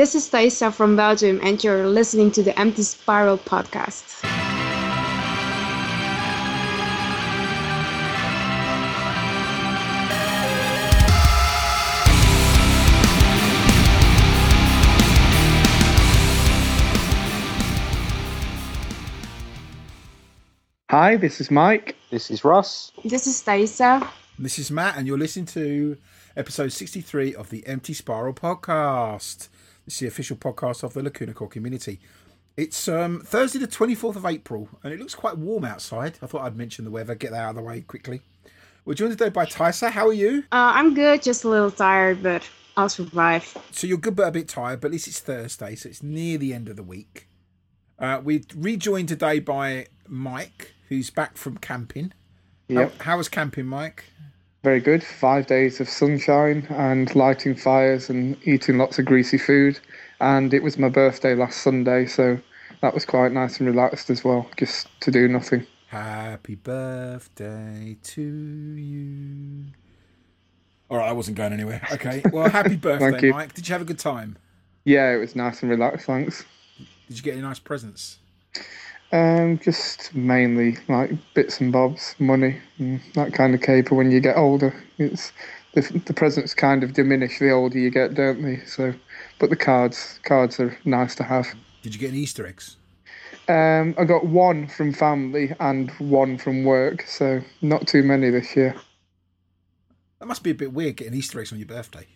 This is Thaisa from Belgium, and you're listening to the Empty Spiral podcast. Hi, this is Mike. This is Russ. This is Thaisa. This is Matt, and you're listening to episode 63 of the Empty Spiral podcast. This is the official podcast of the Lacuna Coil community. It's um, Thursday, the 24th of April, and it looks quite warm outside. I thought I'd mention the weather, get that out of the way quickly. We're joined today by Thaisa. How are you? Uh, I'm good, just a little tired, but I'll survive. So you're good but a bit tired, but at least it's Thursday, so it's near the end of the week. Uh, we're rejoined today by Mike, who's back from camping. Yep, How, how was camping, Mike? Very good. Five days of sunshine and lighting fires and eating lots of greasy food. And it was my birthday last Sunday, so that was quite nice and relaxed as well, just to do nothing. Happy birthday to you. All right, I wasn't going anywhere. Okay, well, happy birthday. Mike. Did you have a good time? Yeah, it was nice and relaxed, thanks. Did you get any nice presents? Um, just mainly like bits and bobs, money, and that kind of caper. When you get older, it's the the presents kind of diminish the older you get, don't they? So, but the cards cards are nice to have. Did you get any Easter eggs? Um, I got one from family and one from work, so not too many this year. That must be a bit weird getting Easter eggs on your birthday.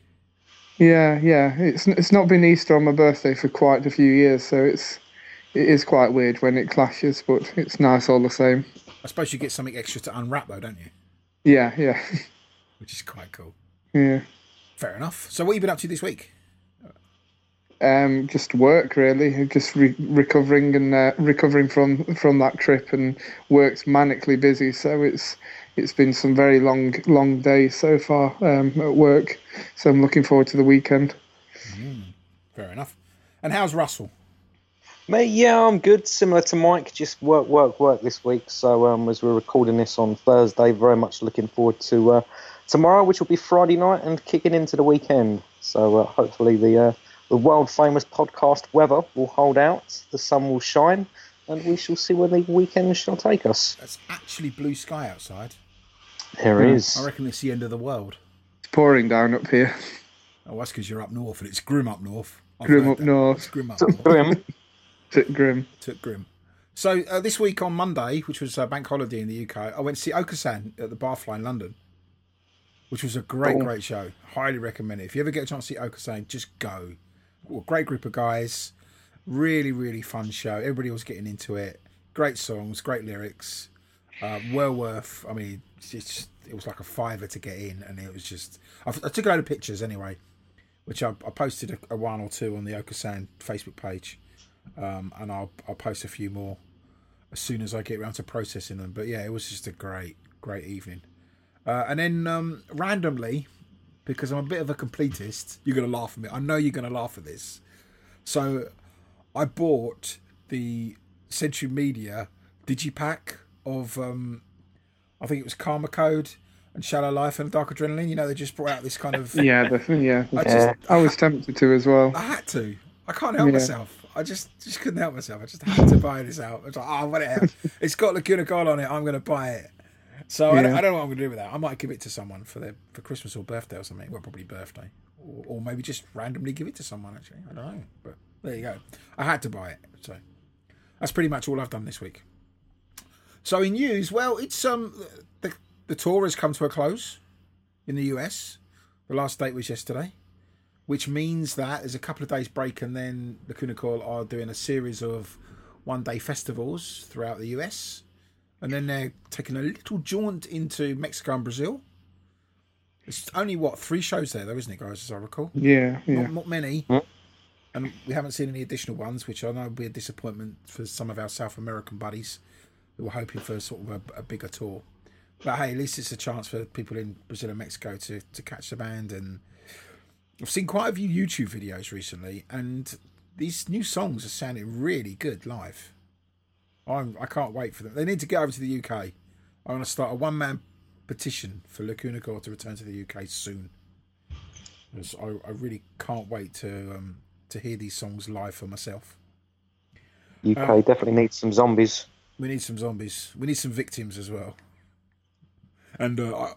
Yeah, yeah. It's it's not been Easter on my birthday for quite a few years, so it's it is quite weird when it clashes, but it's nice all the same. I suppose you get something extra to unwrap, though, don't you? Yeah, yeah, Which is quite cool. yeah. Fair enough. So, what have you been up to this week? Um, just work really, just re- recovering and uh, recovering from from that trip, and work's manically busy. So it's it's been some very long long days so far um, at work. So I'm looking forward to the weekend. Fair enough. And how's Russell? Mate, yeah, I'm good. Similar to Mike, just work, work, work this week. So um, as we're recording this on Thursday, very much looking forward to uh, tomorrow, which will be Friday night, and kicking into the weekend. So uh, hopefully the uh, the world famous podcast weather will hold out, the sun will shine, and we shall see where the weekend shall take us. That's actually blue sky outside. There Hmm. is. I reckon it's the end of the world. It's pouring down up here. Oh, that's because you're up north and it's grim up north. I've Grim up north. It's grim up north. Grim. Bit grim. Took grim. So uh, this week on Monday, which was uh, bank holiday in the UK, I went to see Okasan at the Barfly in London, which was a great, Oh. great show. Highly recommend it. If you ever get a chance to see Okasan, just go. Well, great group of guys. Really, really fun show. Everybody was getting into it. Great songs, great lyrics. Uh, well worth. I mean, it's just, it was like a fiver to get in, and it was just. I, I took a load of pictures anyway, which I, I posted a, a one or two on the Okasan Facebook page um, and I'll I'll post a few more as soon as I get around to processing them. But yeah, it was just a great great evening. Uh, and then um, randomly, because I'm a bit of a completist, you're gonna laugh at me. I know you're gonna laugh at this. So I bought the Century Media digipack of um, I think it was Karma Code and Shallow Life and Dark Adrenaline. You know, they just brought out this kind of. Yeah, the, yeah. I just I was tempted to as well. I had to. I can't help Yeah. myself. I just just couldn't help myself. I just had to buy this out. I was like, oh, whatever. it's got Lacuna Coil on it. I'm going to buy it. So I, don't, I don't know what I'm going to do with that. I might give it to someone for their for Christmas or birthday or something. Well, probably birthday, or, or maybe just randomly give it to someone. Actually, I don't know. But there you go. I had to buy it. So that's pretty much all I've done this week. So in news, well, it's um the the tour has come to a close in the US. The last date was yesterday which means that there's a couple of days break and then the Kunakol are doing a series of one day festivals throughout the US. And then they're taking a little jaunt into Mexico and Brazil. It's only what three shows there though, isn't it, guys? As I recall, Yeah, yeah. not, not many, Hmm. and we haven't seen any additional ones, which I know will be a disappointment for some of our South American buddies who were hoping for sort of a, a bigger tour. But hey, at least it's a chance for people in Brazil and Mexico to to catch the band and I've seen quite a few YouTube videos recently, and these new songs are sounding really good live. I'm, I can't wait for them. They need to get over to the UK. I want to start a one man petition for Lacuna Coil to return to the UK soon. I, I really can't wait to um, to hear these songs live for myself. UK Uh, definitely needs some zombies. We need some zombies. We need some victims as well. And uh, I,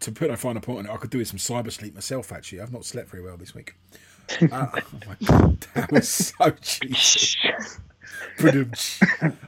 to, put a finer point on it, I could do with some cyber sleep myself. Actually, I've not slept very well this week. Uh, oh my god, that was so cheesy.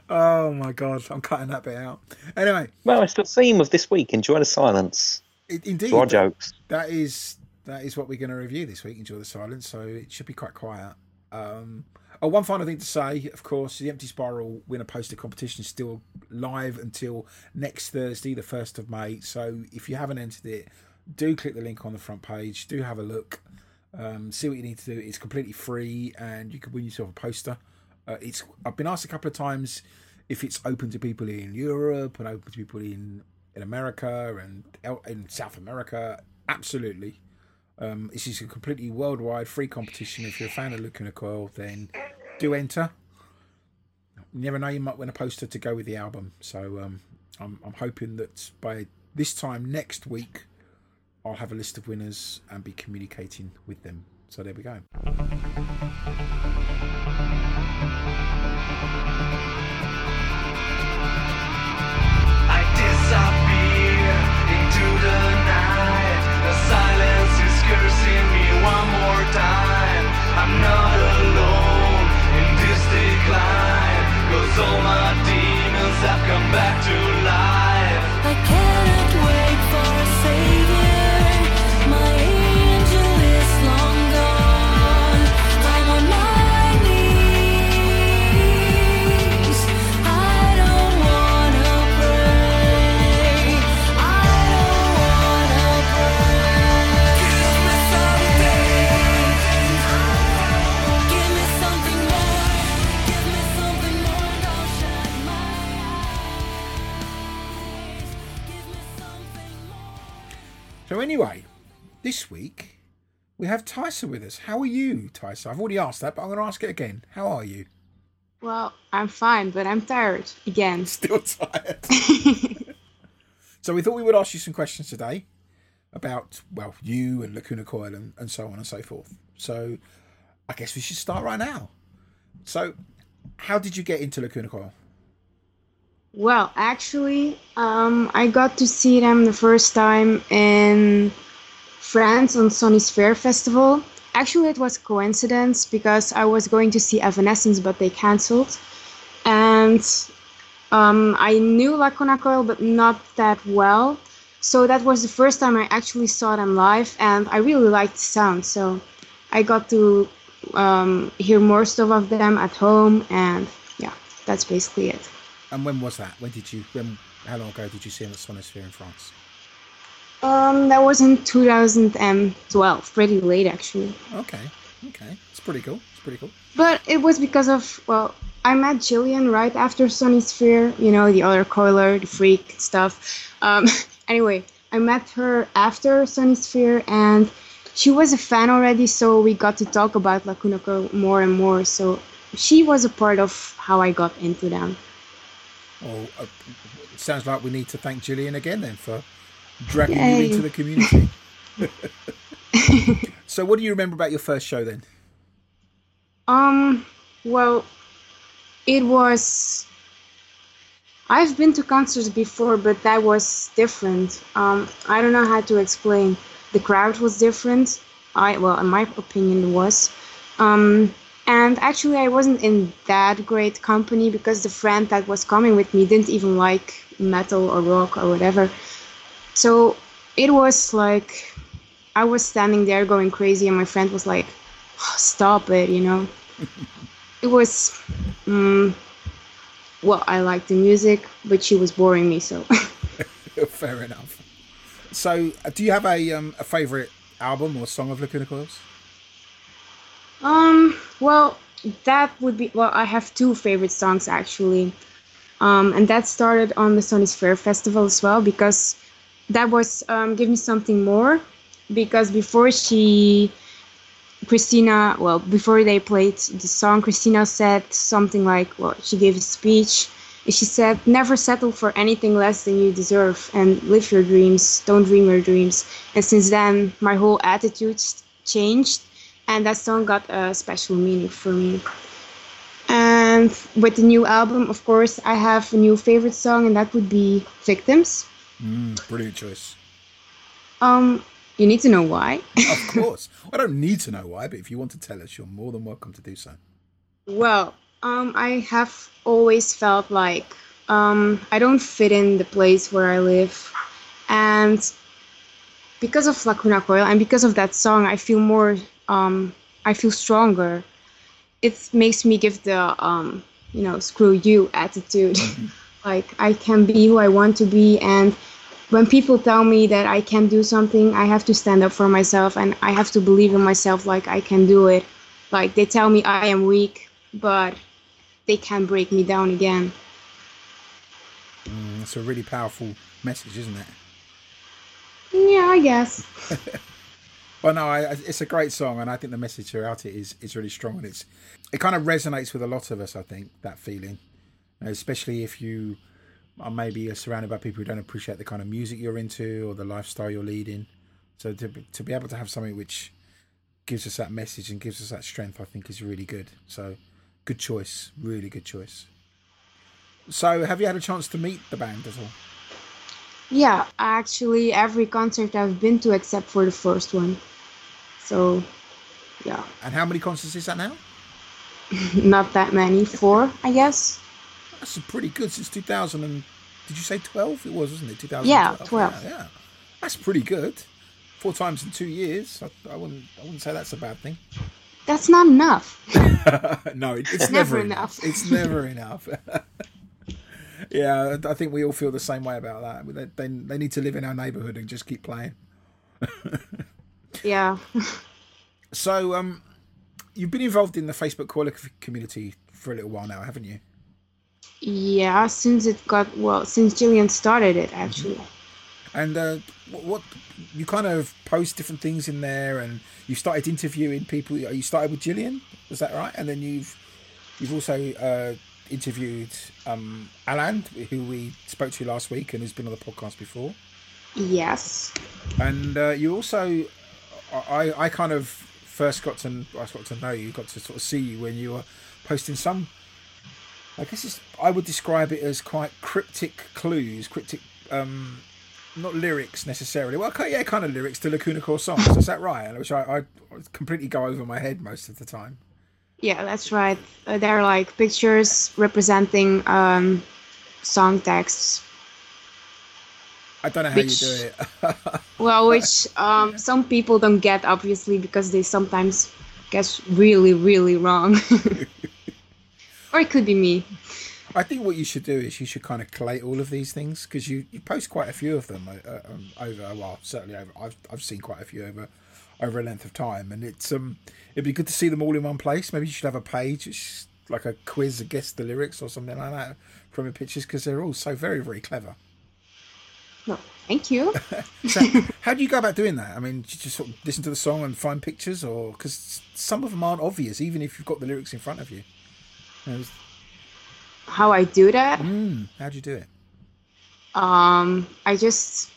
Oh my god, I'm cutting that bit out. Anyway, Well, it's the theme of this week. Enjoy the silence. i- indeed, Dry jokes. that is that is what we're going to review this week. Enjoy the silence, so it should be quite quiet. Um, oh, one final thing to say, of course, the Empty Spiral winner poster competition is still live until next Thursday, the first of May. So if you haven't entered it, do click the link on the front page. Do have a look. Um, see what you need to do. It's completely free, and you can win yourself a poster. Uh, it's. I've been asked a couple of times if it's open to people in Europe and open to people in in America and in South America. Absolutely. Um, this is a completely worldwide free competition. If you're a fan of Lacuna Coil, then do enter. You never know, you might win a poster to go with the album. So um, I'm, I'm hoping that by this time next week, I'll have a list of winners and be communicating with them. So there we go. Back to have Tysa with us. How are you, Tysa? I've already asked that, but I'm going to ask it again. How are you? Well, I'm fine, but I'm tired again. Still tired. so we thought we would ask you some questions today about well you and Lacuna Coil and, and so on and so forth. So I guess we should start right now. So how did you get into Lacuna Coil? Well, actually, um, I got to see them the first time in France on Sonisphere Festival. Actually, it was coincidence because I was going to see Evanescence, but they cancelled. And um, I knew Lacuna Coil, but not that well. So that was the first time I actually saw them live, and I really liked the sound. So I got to um, hear more stuff of them at home, and yeah, that's basically it. And when was that? When did you? When? How long ago did you see them at Sonisphere in France? Um, that was in 2012, pretty late actually. Okay, okay, it's pretty cool. It's pretty cool. But it was because of well, I met Jillian right after Sonisphere, you know, the other coiler, the freak stuff. Um, anyway, I met her after Sonisphere, and she was a fan already, so we got to talk about Lacuna Coil more and more. So she was a part of how I got into them. Well, uh, it sounds like we need to thank Jillian again then for dragging you into the community. so, what do you remember about your first show then? Um, well, it was. I've been to concerts before, but that was different. Um, I don't know how to explain. The crowd was different. I well, in my opinion, it was. Um, and actually, I wasn't in that great company because the friend that was coming with me didn't even like metal or rock or whatever. So it was like I was standing there going crazy, and my friend was like, "Oh, "Stop it," you know it was mm, well i liked the music but she was boring me so Fair enough. So, uh, do you have a um, a favorite album or song of Lacuna Coils? um well that would be well i have two favorite songs actually um and that started on the Sonisphere festival as well because that was um give me something more because before she Cristina well before they played the song Cristina said something like well she gave a speech she said never settle for anything less than you deserve and live your dreams don't dream your dreams and since then my whole attitude changed and that song got a special meaning for me. And with the new album, of course, I have a new favorite song, and that would be "Victims." Mm, brilliant choice. Um, you need to know why. Of course. I don't need to know why, but if you want to tell us, you're more than welcome to do so. Well, um, I have always felt like um, I don't fit in the place where I live, and because of Lacuna Coil and because of that song, I feel more, um, I feel stronger. It makes me give the, um, you know, screw you attitude. like I can be who I want to be, and when people tell me that I can do something, I have to stand up for myself, and I have to believe in myself. Like I can do it. Like they tell me I am weak, but they can break me down again. Mm, that's a really powerful message, isn't it? Yeah, I guess. Well, no, I, it's a great song, and I think the message throughout it is is really strong, and it's it kind of resonates with a lot of us. I think that feeling, especially if you maybe you're surrounded by people who don't appreciate the kind of music you're into or the lifestyle you're leading. So to be- to be able to have something which gives us that message and gives us that strength, I think is really good. So good choice, really good choice. So have you had a chance to meet the band at all? Yeah, actually, every concert I've been to except for the first one. So, yeah, And how many concerts is that now? not that many. Four, I guess. That's pretty good since 2000 and did you say 12? It was, wasn't it? 2012. Yeah, 12. Yeah, yeah. That's pretty good. Four times in two years. I, I wouldn't. I wouldn't say that's a bad thing. That's not enough. no, it- it's Never never enough. enough. It's never enough. yeah, I think we all feel the same way about that. They, they, they need to live in our neighbourhood and just keep playing. Yeah. So, um, you've been involved in the Facebook c- community for a little while now, haven't you? Yeah, since it got, well, since Jillian started it, actually. And uh, what, you kind of post different things in there, and you started interviewing people. You started with Jillian, was that right? And then you've you've also uh, interviewed um, Alan, who we spoke to last week and who's been on the podcast before. Yes. And uh, you also, I, I kind of first got to I got to know you, got to sort of see you when you were posting some. I guess it's, I would describe it as quite cryptic clues, cryptic, um, not lyrics necessarily. Well, yeah, kind of lyrics to Lacuna Coil songs. Is that right? Which I, I completely go over my head most of the time. Yeah, that's right. Uh, they're like pictures representing um, song texts. I don't know how Which- you do it. Well, which um, some people don't get, obviously, because they sometimes guess really, really wrong. or it could be me. I think what you should do is you should kind of collate all of these things because you, you post quite a few of them uh, um, over well certainly over I've I've seen quite a few over over a length of time and it's um it'd be good to see them all in one place. Maybe you should have a page it's like a quiz, a guess the lyrics or something like that from your pictures because they're all so very very clever. No, thank you. So how do you go about doing that? I mean, do you just sort of listen to the song and find pictures, or because some of them aren't obvious even if you've got the lyrics in front of you. How I do that? mm, how do you do it? Um, I just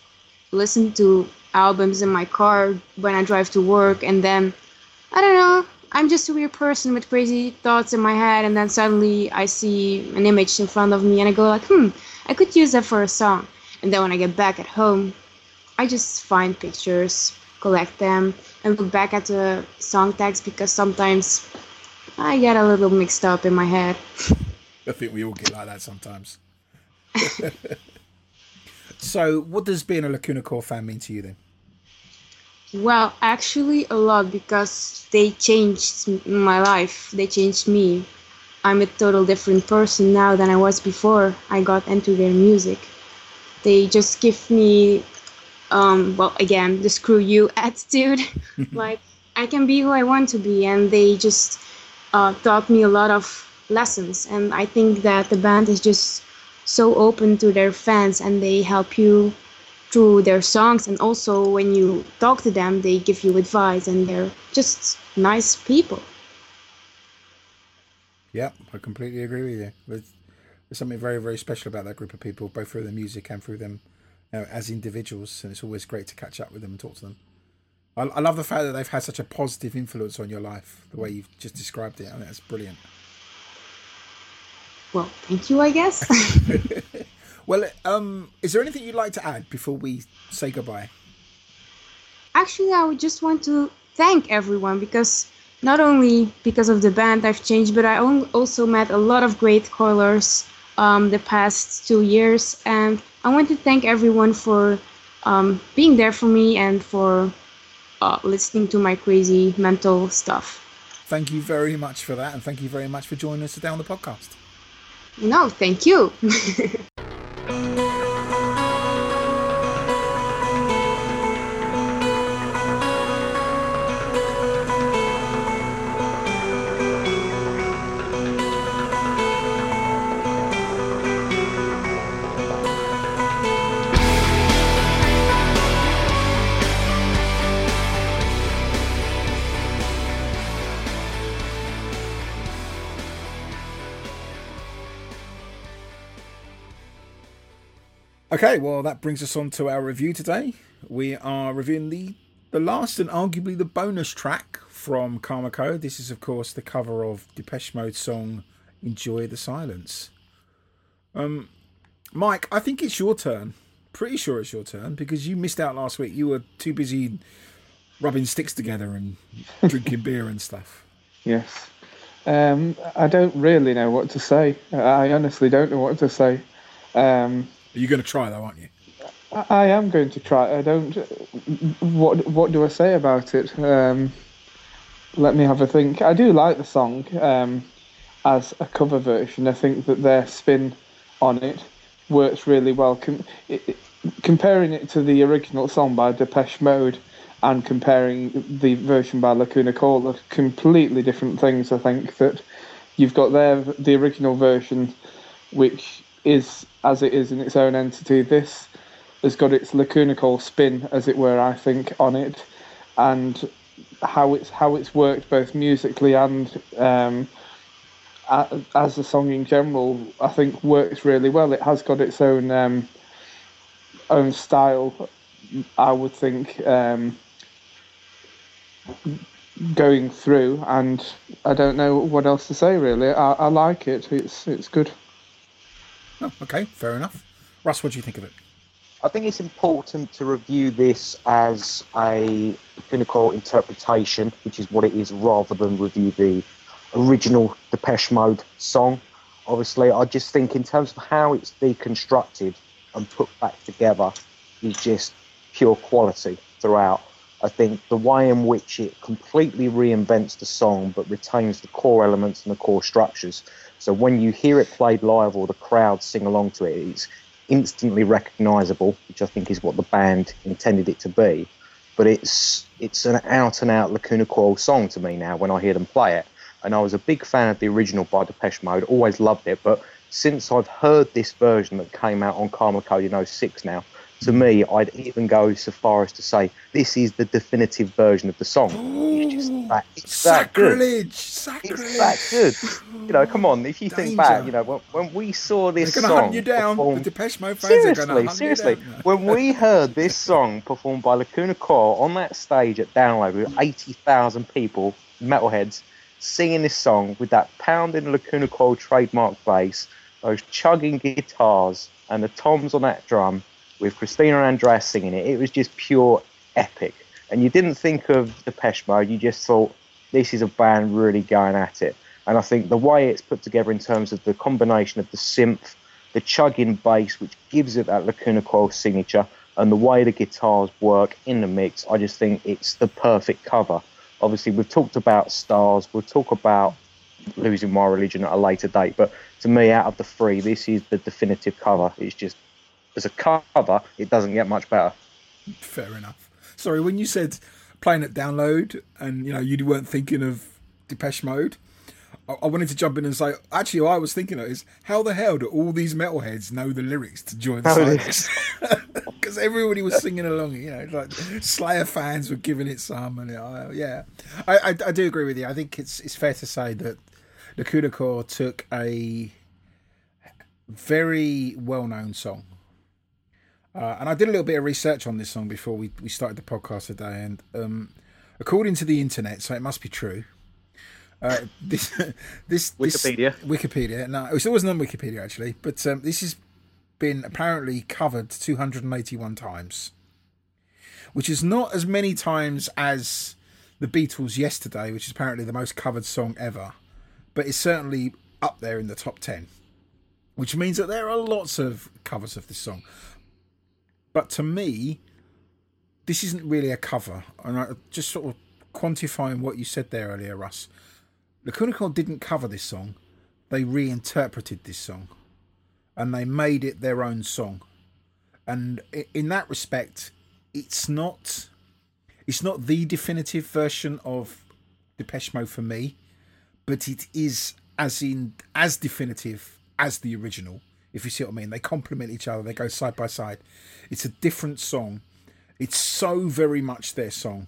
listen to albums in my car when I drive to work, and then I don't know. I'm just a weird person with crazy thoughts in my head, and then suddenly I see an image in front of me, and I go like, "Hmm, I could use that for a song." And then when I get back at home, I just find pictures, collect them, and look back at the song text because sometimes I get a little mixed up in my head. I think we all get like that sometimes. so, what does being a Lacuna Coil fan mean to you then? Well, actually, a lot because they changed my life. They changed me. I'm a total different person now than I was before I got into their music. They just give me, um, well, again, the screw you attitude. like, I can be who I want to be, and they just uh, taught me a lot of lessons. And I think that the band is just so open to their fans and they help you through their songs and also when you talk to them they give you advice and they're just nice people Yep, I completely agree with you. There's, there's something very, very special about that group of people, both through the music and through them you know, as individuals, and it's always great to catch up with them and talk to them. I, I love the fact that they've had such a positive influence on your life. The way you've just described it, I think that's brilliant. Well, thank you, I guess. Well, um, is there anything you'd like to add before we say goodbye? Actually, I would just want to thank everyone because not only because of the band I've changed, but I also met a lot of great coilers um, the past two years, and I want to thank everyone for um, being there for me and for uh, listening to my crazy mental stuff. Thank you very much for that, and thank you very much for joining us today on the podcast. No, thank you. Okay, well, that brings us on to our review today. We are reviewing the the last and arguably the bonus track from Karma This is, of course, the cover of Depeche Mode song "Enjoy the Silence." Um, Mike, I think it's your turn. Pretty sure it's your turn because you missed out last week. You were too busy rubbing sticks together and drinking beer and stuff. Yes. Um, I don't really know what to say. I honestly don't know what to say. Um, You're going to try though, aren't you? I, am going to try. I don't. What What do I say about it? Um, let me have a think. I do like the song um, as a cover version. I think that their spin on it works really well. Com- it- comparing it to the original song by Depeche Mode and comparing the version by Lacuna Coil are completely different things. I think that you've got there the original version, which is as it is in its own entity. This has got its Lacuna Coil spin, as it were, I think, on it, and how it's how it's worked both musically and um, as a song in general, I think works really well. It has got its own um, own style. I would think um, going through, and I don't know what else to say really. I, I like it. It's it's good. Oh, okay, fair enough. Russ, what do you think of it? I think it's important to review this as a clinical interpretation, which is what it is, rather than review the original Depeche Mode song. Obviously, I just think in terms of how it's deconstructed and put back together is just pure quality throughout. I think the way in which it completely reinvents the song but retains the core elements and the core structures. So when you hear it played live or the crowd sing along to it, it's instantly recognizable, which I think is what the band intended it to be. But it's it's an out and out Lacuna Coil song to me now when I hear them play it. And I was a big fan of the original by Depeche Mode, always loved it. But since I've heard this version that came out on Karma Code in 06 now, to me, I'd even go so far as to say this is the definitive version of the song. It's just that, it's that good. Sacrilege! Sacrilege! It's that good. You know, come on. If you think back, you know, when, when we saw this They're going to song hunt you down. performed- The Depeche Mode fans are going to seriously, hunt seriously, you down. when we heard this song performed by Lacuna Coil on that stage at Download with eighty thousand people, metalheads, singing this song with that pounding Lacuna Coil trademark bass, those chugging guitars, and the toms on that drum, with Cristina and Andreas singing it, it was just pure epic. And you didn't think of Depeche Mode, you just thought this is a band really going at it. And I think the way it's put together in terms of the combination of the synth, the chugging bass, which gives it that Lacuna Coil signature, and the way the guitars work in the mix, I just think it's the perfect cover. Obviously, we've talked about stars, we'll talk about losing my religion at a later date, but to me, out of the three, this is the definitive cover. It's just, as a cover, it doesn't get much better. Fair enough. Sorry, when you said playing at download and you know you weren't thinking of Depeche Mode, I, wanted to jump in and say actually what I was thinking of is how the hell do all these metalheads know the lyrics to Join the Silence? Because everybody was singing along. You know, like Slayer fans were giving it some, and uh, yeah, I, I I do agree with you. I think it's it's fair to say that Lacuna Coil took a very well known song Uh, and I did a little bit of research on this song before we, we started the podcast today, and um, according to the internet, so it must be true. Uh, this this this- Wikipedia. Wikipedia. No, it wasn't on Wikipedia actually, but um, this has been apparently covered 281 times, which is not as many times as the Beatles' "Yesterday," which is apparently the most covered song ever, but it's certainly up there in the top 10. Which means that there are lots of covers of this song. But to me, this isn't really a cover. And I just sort of quantifying what you said there earlier, Russ. Lacuna Coil didn't cover this song. They reinterpreted this song. And they made it their own song. And in that respect, it's not it's not the definitive version of Depeche Mode for me, but it is as in as definitive as the original. If you see what I mean, they complement each other. They go side by side. It's a different song. It's so very much their song.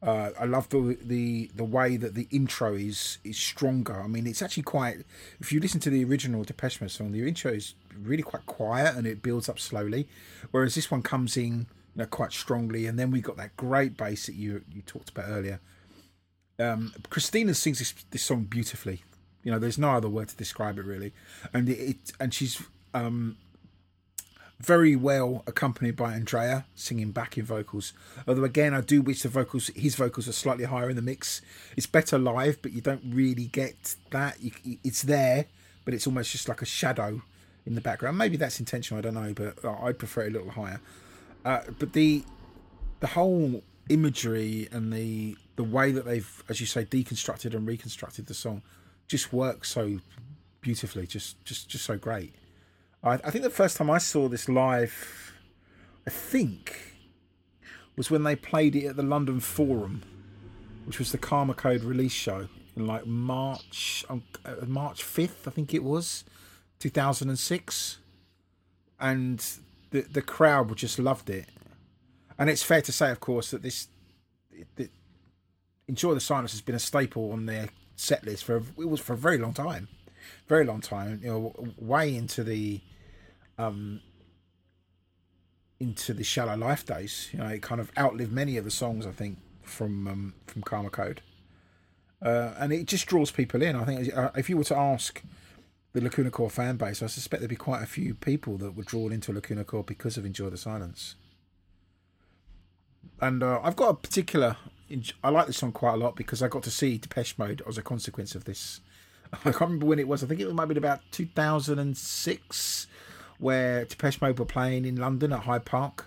Uh, I love the the the way that the intro is is stronger. I mean, it's actually quite. If you listen to the original Depeche Mode song, the intro is really quite quiet and it builds up slowly, whereas this one comes in you know quite strongly, and then we got that great bass that you you talked about earlier. Um, Cristina sings this, this song beautifully. You know, there's no other word to describe it really, and it, it and she's um, very well accompanied by Andrea singing backing vocals. Although again, I do wish the vocals, his vocals, are slightly higher in the mix. It's better live, but you don't really get that. You, it's there, but it's almost just like a shadow in the background. Maybe that's intentional. I don't know, but I'd prefer it a little higher. Uh, but the the whole imagery and the the way that they've, as you say, deconstructed and reconstructed the song, just works so beautifully. Just just just so great. I, I think the first time I saw this live, I think, was when they played it at the London Forum, which was the Karma Code release show in like March, um, uh, March fifth, I think it was, two thousand and six, and the the crowd just loved it. And it's fair to say, of course, that this, that Enjoy the Silence has been a staple on their set list for it was for a very long time, very long time. You know, way into the, um, into the Shallow Life days. You know, it kind of outlived many of the songs I think from um, from Karma Code, uh, and it just draws people in. I think uh, if you were to ask the Lacuna Coil fan base, I suspect there'd be quite a few people that were drawn into Lacuna Coil because of Enjoy the Silence. And uh, I've got a particular. I like this song quite a lot because I got to see Depeche Mode as a consequence of this. I can't remember when it was. I think it might have been about 2006, where Depeche Mode were playing in London at Hyde Park,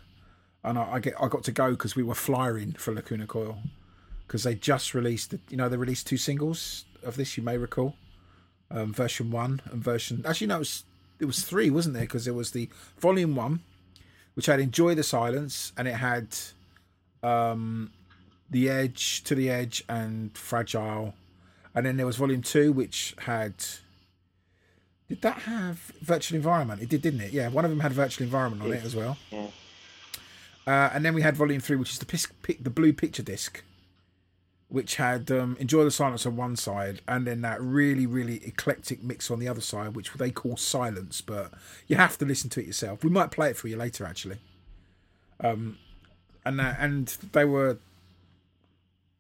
and I, I get I got to go because we were flying for Lacuna Coil because they just released. You know, they released two singles of this. You may recall, um, version one and version. Actually, no, it was it was three, wasn't there? Because there was the volume one, which had "Enjoy the Silence," and it had um, "The Edge," "To the Edge," and "Fragile." And then there was volume two, which had. Did that have virtual environment? It did, didn't it? Yeah, one of them had virtual environment on it as well. Yeah. Uh, and then we had volume three, which is the pis- pic- the blue picture disc, which had um, "Enjoy the Silence" on one side, and then that really, really eclectic mix on the other side, which they call "Silence." But you have to listen to it yourself. We might play it for you later, actually. Um, and that, and they were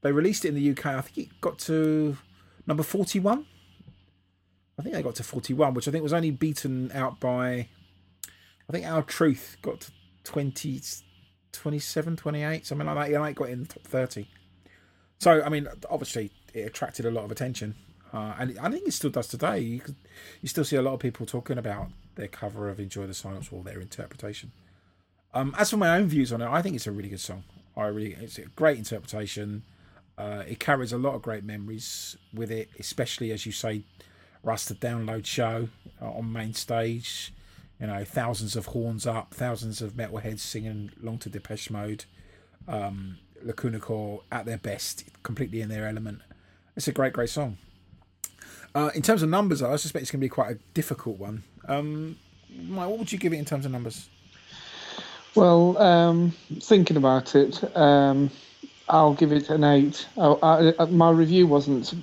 they released it in the UK. I think it got to number forty-one. I think they got to forty-one, which I think was only beaten out by. I think Our Truth got to 20, 27, 28, something like that. Yeah, it got in top 30. So, I mean, obviously, it attracted a lot of attention. Uh, and I think it still does today. You, could, you still see a lot of people talking about their cover of Enjoy the Silence or their interpretation. Um, as for my own views on it, I think it's a really good song. I really, it's a great interpretation. Uh, it carries a lot of great memories with it, especially as you say, The download show uh, on main stage. You know, thousands of horns up, thousands of metalheads singing along to Depeche Mode. Um, Lacuna Coil at their best, completely in their element. It's a great, great song. Uh, in terms of numbers, I suspect it's going to be quite a difficult one. Um, Mike, what would you give it in terms of numbers? Well, um, thinking about it, um, I'll give it an eight. I, I, my review wasn't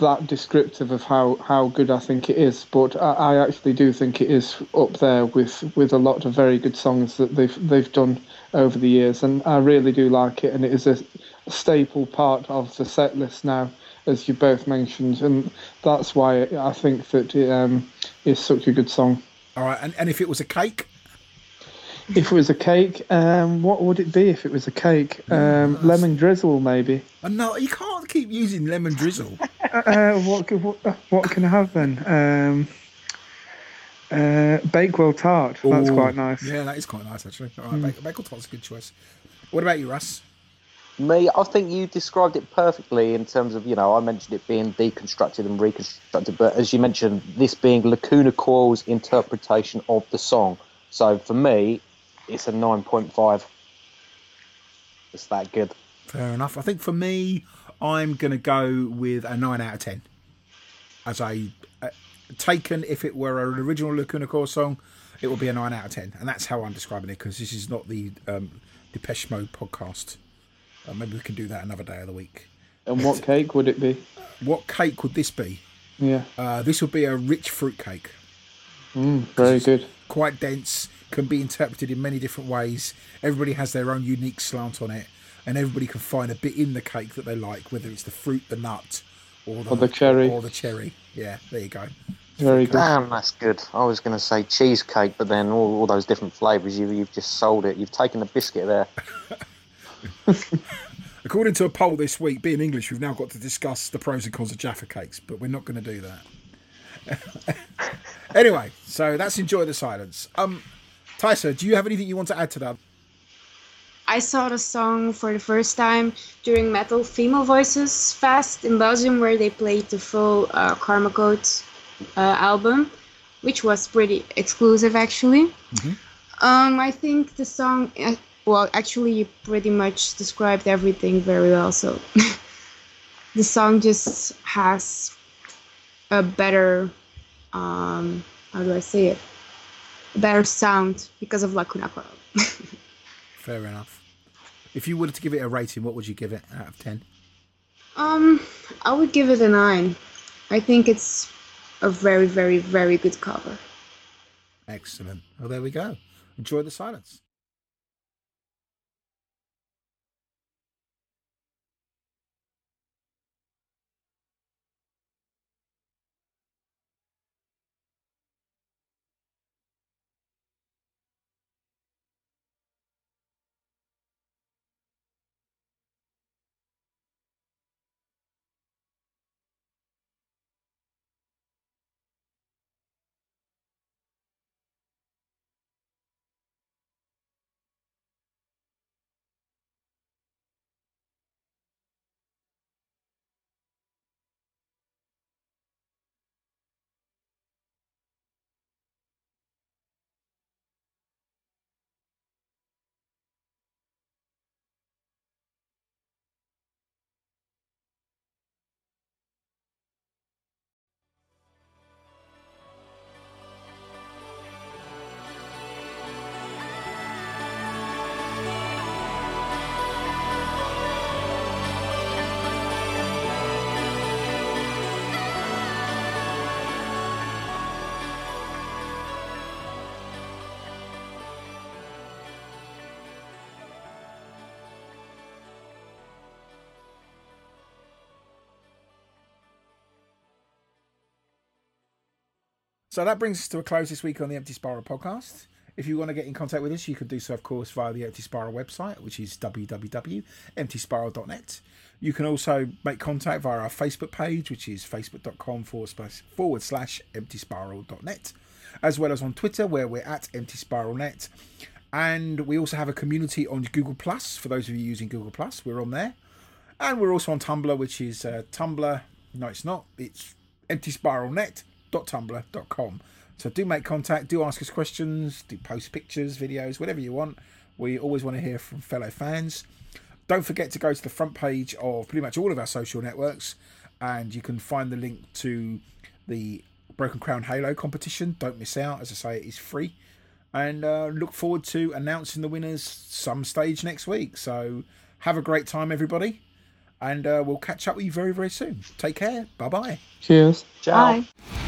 that descriptive of how, how good I think it is, but I, I actually do think it is up there with, with a lot of very good songs that they've they've done over the years, and I really do like it, and it is a staple part of the set list now, as you both mentioned, and that's why I think that it um, is such a good song. All right, and, and if it was a cake, If it was a cake, um, what would it be if it was a cake? Um, lemon drizzle, maybe. oh, no, you can't keep using lemon drizzle. Uh, what, what what can happen? have then? Um, uh, Bakewell tart. That's quite nice. Yeah, that is quite nice actually. All right, mm. Bagel tart's a good choice. What about you, Russ? Me, I think you described it perfectly in terms of, you know, I mentioned it being deconstructed and reconstructed, but as you mentioned, this being Lacuna Coil's interpretation of the song. So for me, it's a 9.5. It's that good. Fair enough. I think for me, I'm going to go with a 9 out of 10. As a uh, taken, if it were an original Lacuna Coil song, it would be a 9 out of 10. And that's how I'm describing it because this is not the um, Depeche Mode podcast. Uh, maybe we can do that another day of the week. And what cake would it be? What cake would this be? Yeah, Uh, this would be a rich fruit cake. mm, very good. quite dense, can be interpreted in many different ways. Everybody has their own unique slant on it, and everybody can find a bit in the cake that they like, whether it's the fruit, the nut, or the, Or the cherry. Or the cherry. Yeah, there you go. Very good. Damn, that's good. I was going to say cheesecake, but then all, all those different flavours, you, you've just sold it. You've taken the biscuit there. According to a poll this week, being English, we've now got to discuss the pros and cons of Jaffa cakes, but we're not going to do that. anyway, so that's enjoy the silence. Um, Tysa, do you have anything you want to add to that? I saw the song for the first time during Metal Female Voices Fest in Belgium, where they played the full uh, Karma Code uh, album, which was pretty exclusive actually. Um, I think the song, uh, well, actually, you pretty much described everything very well. So the song just has a better, um, how do I say it? A better sound because of Lacuna Coil. Fair enough. If you were to give it a rating, what would you give it out of 10? Um, I would give it a nine. I think it's a very, very, very good cover. Excellent. Well, there we go. Enjoy the silence. So that brings us to a close this week on the Empty Spiral podcast. If you want to get in contact with us, you can do so, of course, via the Empty Spiral website, which is www.emptyspiral.net. You can also make contact via our Facebook page, which is facebook.com forward slash, forward slash emptyspiral.net, as well as on Twitter, where we're at emptyspiralnet. And we also have a community on Google Plus. For those of you using Google Plus, we're on there. And we're also on Tumblr, which is uh, Tumblr. No, it's not. It's emptyspiralnet.tumblr.com. So do make contact, do ask us questions, do post pictures, videos, whatever you want. We always want to hear from fellow fans. Don't forget to go to the front page of pretty much all of our social networks, and you can find the link to the Broken Crown Halo competition. Don't miss out. As I say, it is free. And uh, look forward to announcing the winners some stage next week. So have a great time, everybody. and uh, we'll catch up with you very, very soon. Take care. Bye bye. Cheers. Ciao. Bye.